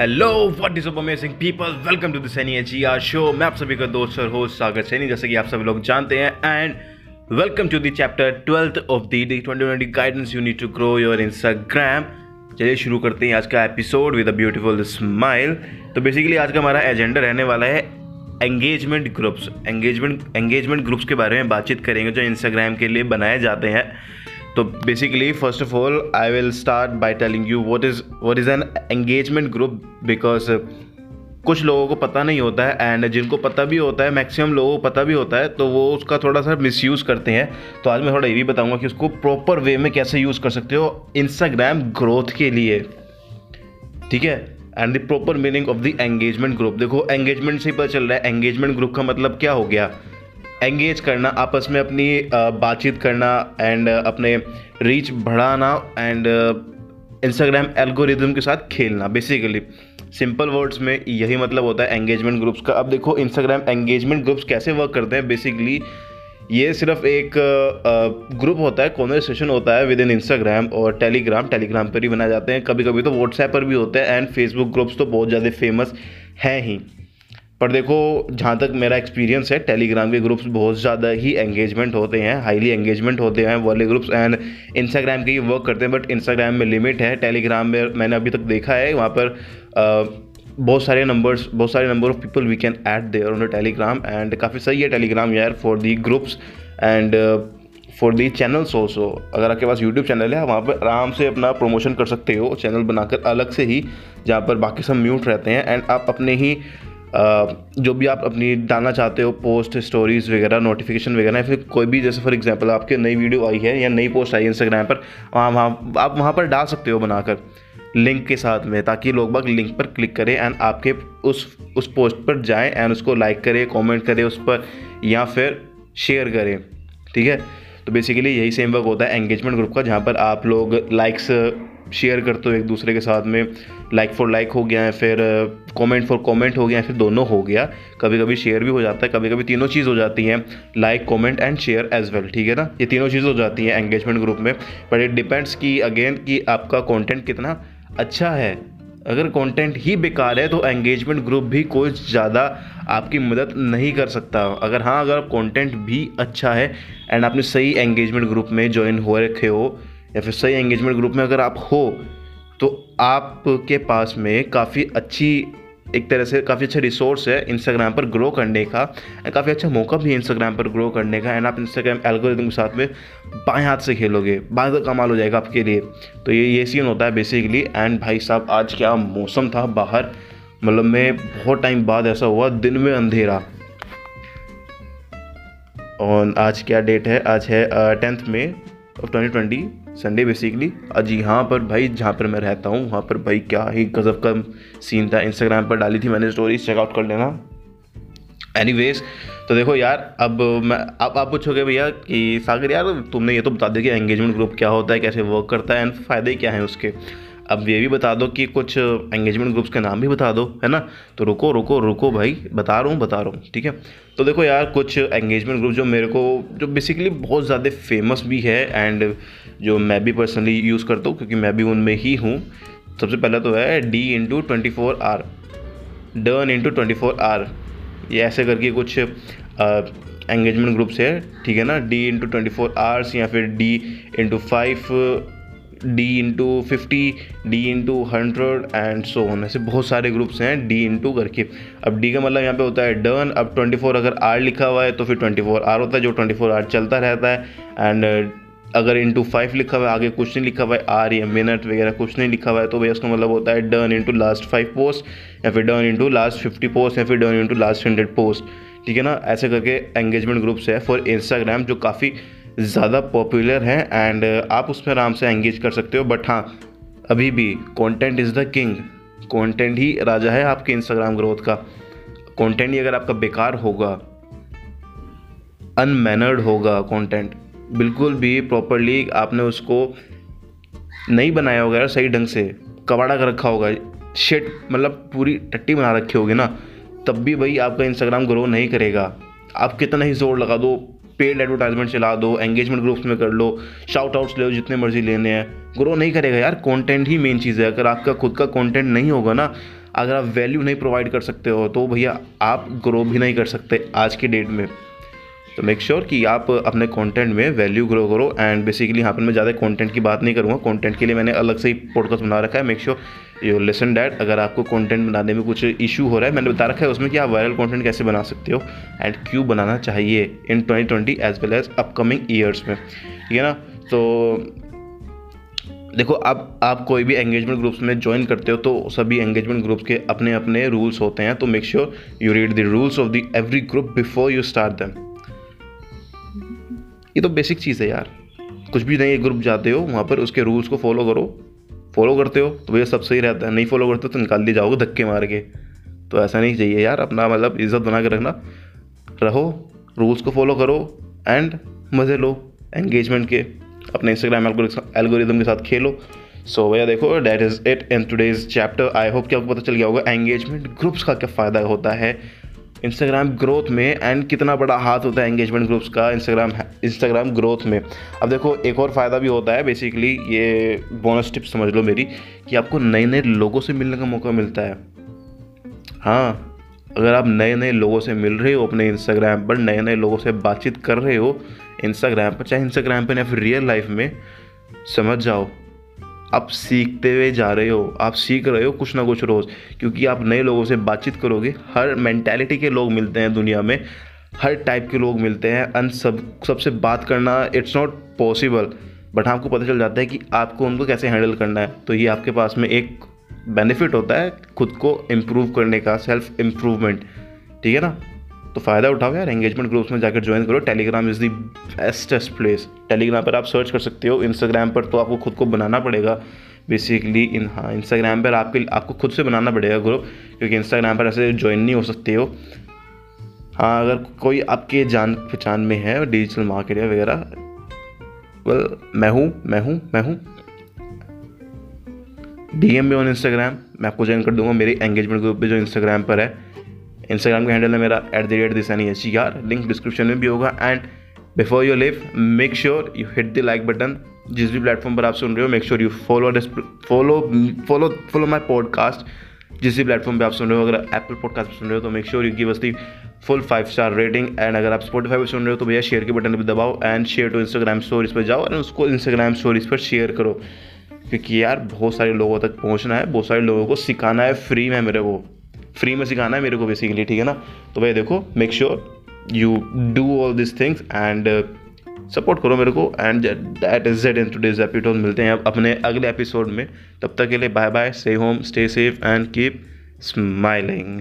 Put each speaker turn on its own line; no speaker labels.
Hello what is up amazing people welcome to the Saini H show मैं आप सभी का दोस्त और होस्ट सागर सैनी, जैसे कि आप सभी लोग जानते हैं. And welcome to the chapter twelfth of the twenty twenty guidance you need to grow your Instagram चलिए शुरू करते हैं आज का episode with a beautiful smile तो बेसिकली आज का हमारा एजेंडा रहने वाला है engagement groups engagement engagement groups के बारे में बातचीत करेंगे जो इंस्टाग्राम के लिए बनाए जाते हैं. तो basically first of all I will start by telling you what is what is an engagement group because कुछ लोगों को पता नहीं होता है एंड जिनको पता भी होता है मैक्सिमम लोगों को पता भी होता है तो वो उसका थोड़ा सा मिसयूज़ करते हैं। तो आज मैं थोड़ा ये भी बताऊँगा कि उसको प्रॉपर वे में कैसे यूज़ कर सकते हो इंस्टाग्राम ग्रोथ के लिए। ठीक है? And the proper meaning of the engagement group देखो एंगेजमेंट से ही पता चल रहा है। एंगेजमेंट ग्रुप का मतलब क्या हो गया? एंगेज करना, आपस में अपनी बातचीत करना एंड अपने रीच बढ़ाना एंड इंस्टाग्राम एल्गोरिदम के साथ खेलना बेसिकली सिंपल वर्ड्स में यही मतलब होता है एंगेजमेंट ग्रुप्स का. अब देखो इंस्टाग्राम एंगेजमेंट ग्रुप्स कैसे वर्क करते हैं? बेसिकली ये सिर्फ़ एक ग्रुप होता है कॉन्वर्सेशन होता है विद इन इंस्टाग्राम और टेलीग्राम टेलीग्राम पर ही बनाए जाते हैं. कभी कभी तो व्हाट्सएप पर भी होते हैं एंड फेसबुक ग्रुप्स तो बहुत ज़्यादा फ़ेमस हैं ही. पर देखो, जहाँ तक मेरा एक्सपीरियंस है टेलीग्राम के ग्रुप्स बहुत ज़्यादा ही एंगेजमेंट होते हैं हाईली एंगेजमेंट होते हैं वाले ग्रुप्स एंड इंस्टाग्राम के ही वर्क करते हैं बट इंस्टाग्राम में लिमिट है। टेलीग्राम में मैंने अभी तक देखा है, वहाँ पर बहुत सारे नंबर्स बहुत सारे number of people we can add there on Telegram and काफ़ी सही है टेलीग्राम यार for the groups and for the channels also अगर आपके पास यूट्यूब चैनल है, वहाँ पर आराम से अपना प्रमोशन कर सकते हो चैनल बनाकर अलग से ही, जहाँ पर बाकी सब म्यूट रहते हैं। एंड आप अपने ही जो भी आप अपनी डालना चाहते हो पोस्ट स्टोरीज़ वगैरह नोटिफिकेशन वगैरह, या फिर कोई भी, जैसे फॉर एग्जांपल आपके नई वीडियो आई है या नई पोस्ट आई है इंस्टाग्राम पर, वहाँ वहाँ, आप वहाँ पर डाल सकते हो बनाकर लिंक के साथ में, ताकि लोग बाग लिंक पर क्लिक करें एंड आपके उस उस पोस्ट पर जाएँ एंड उसको लाइक करें कमेंट करें, उस पर, या फिर शेयर करें, ठीक है? तो बेसिकली यही सेम वर्क होता है एंगेजमेंट ग्रुप का, जहाँ पर आप लोग लाइक्स शेयर करते हो एक दूसरे के साथ में। लाइक फॉर लाइक हो गया है फिर कमेंट फॉर कमेंट हो गया है फिर दोनों हो गया। कभी कभी शेयर भी हो जाता है कभी कभी तीनों चीज़ हो जाती हैं। Like comment and share as well ठीक है ना? ये तीनों चीज़ हो जाती हैं एंगेजमेंट ग्रुप में। बट इट डिपेंड्स कि अगेन कि आपका कॉन्टेंट कितना अच्छा है। अगर कंटेंट ही बेकार है तो एंगेजमेंट ग्रुप भी कोई ज़्यादा आपकी मदद नहीं कर सकता। अगर हाँ अगर कंटेंट भी अच्छा है एंड आपने सही एंगेजमेंट ग्रुप में ज्वाइन हो रखे हो, या फिर सही एंगेजमेंट ग्रुप में अगर आप हो तो आपके पास में काफ़ी अच्छी एक तरह से काफ़ी अच्छा रिसोर्स है इंस्टाग्राम पर ग्रो करने का एंड काफ़ी अच्छा मौका भी है इंस्टाग्राम पर ग्रो करने का एंड आप इंस्टाग्राम एल्गोरिदम के साथ में बाएँ हाथ से खेलोगे, बाएँ का कमाल हो जाएगा आपके लिए। तो ये ये सीन होता है बेसिकली एंड भाई साहब आज क्या मौसम था बाहर मतलब मैं बहुत टाइम बाद ऐसा हुआ, दिन में अंधेरा। और आज क्या डेट है? आज है tenth May of twenty twenty Sunday basically आज यहाँ पर भाई, जहाँ पर मैं रहता हूँ, वहाँ पर भाई क्या ही गज़ब का सीन था। इंस्टाग्राम पर डाली थी मैंने स्टोरीज चेकआउट कर लेना। एनी तो देखो यार, अब मैं, अब आप पूछोगे भैया कि, सागर यार, तुमने ये तो बता दिया कि एंगेजमेंट ग्रुप क्या होता है, कैसे वर्क करता है एंड फ़ायदे क्या हैं उसके? अब ये भी बता दो कि कुछ एंगेजमेंट ग्रुप्स के नाम भी बता दो, है ना? तो रुको रुको रुको भाई, बता रहा हूँ, बता रहा हूँ, ठीक है? तो देखो यार, कुछ एंगेजमेंट ग्रुप जो मेरे को, जो बेसिकली बहुत ज़्यादा फ़ेमस भी है एंड जो मैं भी पर्सनली यूज़ करता हूँ, क्योंकि मैं भी उनमें ही हूँ। सबसे पहला तो है D into twenty four R done into twenty four R ये ऐसे करके कुछ एंगेजमेंट ग्रुप्स है, ठीक है ना? D into twenty four hours या फिर D into five D into fifty D into hundred and so on ऐसे बहुत सारे ग्रुप्स हैं डी इंटू करके। अब डी का मतलब यहाँ पे होता है डन अब ट्वेंटी फोर अगर आर लिखा हुआ है तो फिर ट्वेंटी फोर आर होता है, जो ट्वेंटी फोर आर चलता रहता है। एंड अगर इंटू फाइव लिखा हुआ है, आगे कुछ नहीं लिखा हुआ है आर या मिनट वगैरह कुछ नहीं लिखा हुआ है तो भैया उसका मतलब होता है done into last five post या फिर done into last fifty post या फिर done into last hundred post ठीक है ना? ऐसे करके एंगेजमेंट ग्रुप्स है फॉर इंस्टाग्राम जो काफ़ी ज़्यादा पॉपुलर है एंड आप उसमें आराम से एंगेज कर सकते हो बट हाँ अभी भी content is the king content ही राजा है आपके इंस्टाग्राम ग्रोथ का. कंटेंट ही अगर आपका बेकार होगा अनमैनर्ड होगा कंटेंट बिल्कुल भी प्रॉपरली आपने उसको नहीं बनाया होगा यार सही ढंग से. कबाड़ा कर रखा होगा. शेट मतलब पूरी टट्टी बना रखी होगी ना. तब भी भाई आपका इंस्टाग्राम ग्रो नहीं करेगा. आप कितना ही ज़ोर लगा दो पेड एडवर्टाइजमेंट चला दो एंगेजमेंट ग्रुप्स में कर लो शाउट आउट्स ले लो, जितने मर्ज़ी लेने हैं। ग्रो नहीं करेगा यार कंटेंट ही मेन चीज़ है। अगर आपका खुद का कंटेंट नहीं होगा ना, अगर आप वैल्यू नहीं प्रोवाइड कर सकते हो तो भैया आप ग्रो भी नहीं कर सकते आज की डेट में। तो मेक श्योर sure कि आप अपने कंटेंट में वैल्यू ग्रो करो एंड बेसिकली यहाँ पर मैं ज़्यादा कंटेंट की बात नहीं करूँगा। कंटेंट के लिए मैंने अलग से ही पॉडकास्ट बना रखा है। Make sure you listen that अगर आपको कंटेंट बनाने में कुछ इशू हो रहा है, मैंने बता रखा है उसमें कि आप वायरल कंटेंट कैसे बना सकते हो एंड क्यों बनाना चाहिए in 2020 as well as upcoming years में। ठीक है ना? तो देखो, अब आप कोई भी एंगेजमेंट ग्रुप्स में ज्वाइन करते हो तो सभी एंगेजमेंट ग्रुप्स के अपने अपने रूल्स होते हैं तो make sure you read the rules of the every group before you start them ये तो बेसिक चीज़ है यार। कुछ भी नहीं ग्रुप जाते हो, वहाँ पर उसके रूल्स को फॉलो करो। फॉलो करते हो तो भैया सब सही रहता है। नहीं फॉलो करते हो तो निकाल दिए जाओगे धक्के मार के। तो ऐसा नहीं चाहिए यार, अपना मतलब इज़्ज़त बना के रखना। रहो रूल्स को फॉलो करो एंड मज़े लो एंगेजमेंट के। अपने इंस्टाग्राम एल्गोरिदम के साथ खेलो। सो भैया देखो that is it in today's chapter I hope कि आपको पता चल गया होगा एंगेजमेंट ग्रुप्स का क्या फ़ायदा होता है। इंस्टाग्राम ग्रोथ में एंड कितना बड़ा हाथ होता है एंगेजमेंट ग्रुप्स का इंस्टाग्राम इंस्टाग्राम ग्रोथ में। अब देखो, एक और फ़ायदा भी होता है बेसिकली ये बोनस टिप समझ लो मेरी, कि आपको नए नए लोगों से मिलने का मौका मिलता है। हाँ अगर आप नए नए लोगों से मिल रहे हो अपने इंस्टाग्राम पर नए नए लोगों से बातचीत कर रहे हो इंस्टाग्राम पर, चाहे इंस्टाग्राम पर या फिर रियल लाइफ में, समझ जाओ। आप सीखते हुए जा रहे हो, आप सीख रहे हो कुछ ना कुछ रोज़, क्योंकि आप नए लोगों से बातचीत करोगे, हर मैंटेलिटी के लोग मिलते हैं दुनिया में, हर टाइप के लोग मिलते हैं अन सब, सबसे बात करना इट्स नॉट पॉसिबल बट आपको पता चल जाता है कि आपको उनको कैसे हैंडल करना है। तो ये आपके पास में एक बेनिफिट होता है खुद को इम्प्रूव करने का सेल्फ इम्प्रूवमेंट ठीक है ना? तो फ़ायदा उठाओ यार एंगेजमेंट ग्रुप्स में जाकर ज्वाइन करो। Telegram is the bestest place Telegram पर आप सर्च कर सकते हो। इंस्टाग्राम पर तो आपको खुद को बनाना पड़ेगा। बेसिकली इन हाँ इंस्टाग्राम पर आपके आपको खुद से बनाना पड़ेगा ग्रुप क्योंकि इंस्टाग्राम पर ऐसे ज्वाइन नहीं हो सकते हो। हाँ अगर कोई आपके जान पहचान में है डिजिटल मार्केटर वगैरह वेल मैं हूँ मैं हूँ मैं हूँ। डी एम में ऑन इंस्टाग्राम मैं आपको ज्वाइन कर दूँगा। मेरे एंगेजमेंट ग्रुप पे जो इंस्टाग्राम पर है। इंस्टाग्राम का हैंडल है मेरा at the rate this N H R link description में भी होगा. And before you leave make sure you hit the like button जिस भी प्लेटफॉर्म पर आप सुन रहे हो make sure you follow follow follow follow my podcast जिस भी प्लेटफॉर्म पे आप सुन रहे हो, अगर एप्पल पॉडकास्ट सुन रहे हो तो make sure you give us the full five star rating and अगर आप स्पॉटीफाई पर सुन रहे हो तो भैया शेयर के बटन पर दबाओ and share to Instagram stories पर जाओ एंड उसको इंस्टाग्राम स्टोरीज पर शेयर करो. क्योंकि यार, बहुत सारे लोगों तक पहुँचना है, बहुत सारे लोगों को सिखाना है फ्री में मेरे को. फ्री में सिखाना है मेरे को बेसिकली ठीक है ना? तो भाई देखो make sure you do all this things and support करो मेरे को and that is it in today's episode मिलते हैं अपने अगले एपिसोड में। तब तक के लिए bye bye stay home stay safe and keep smiling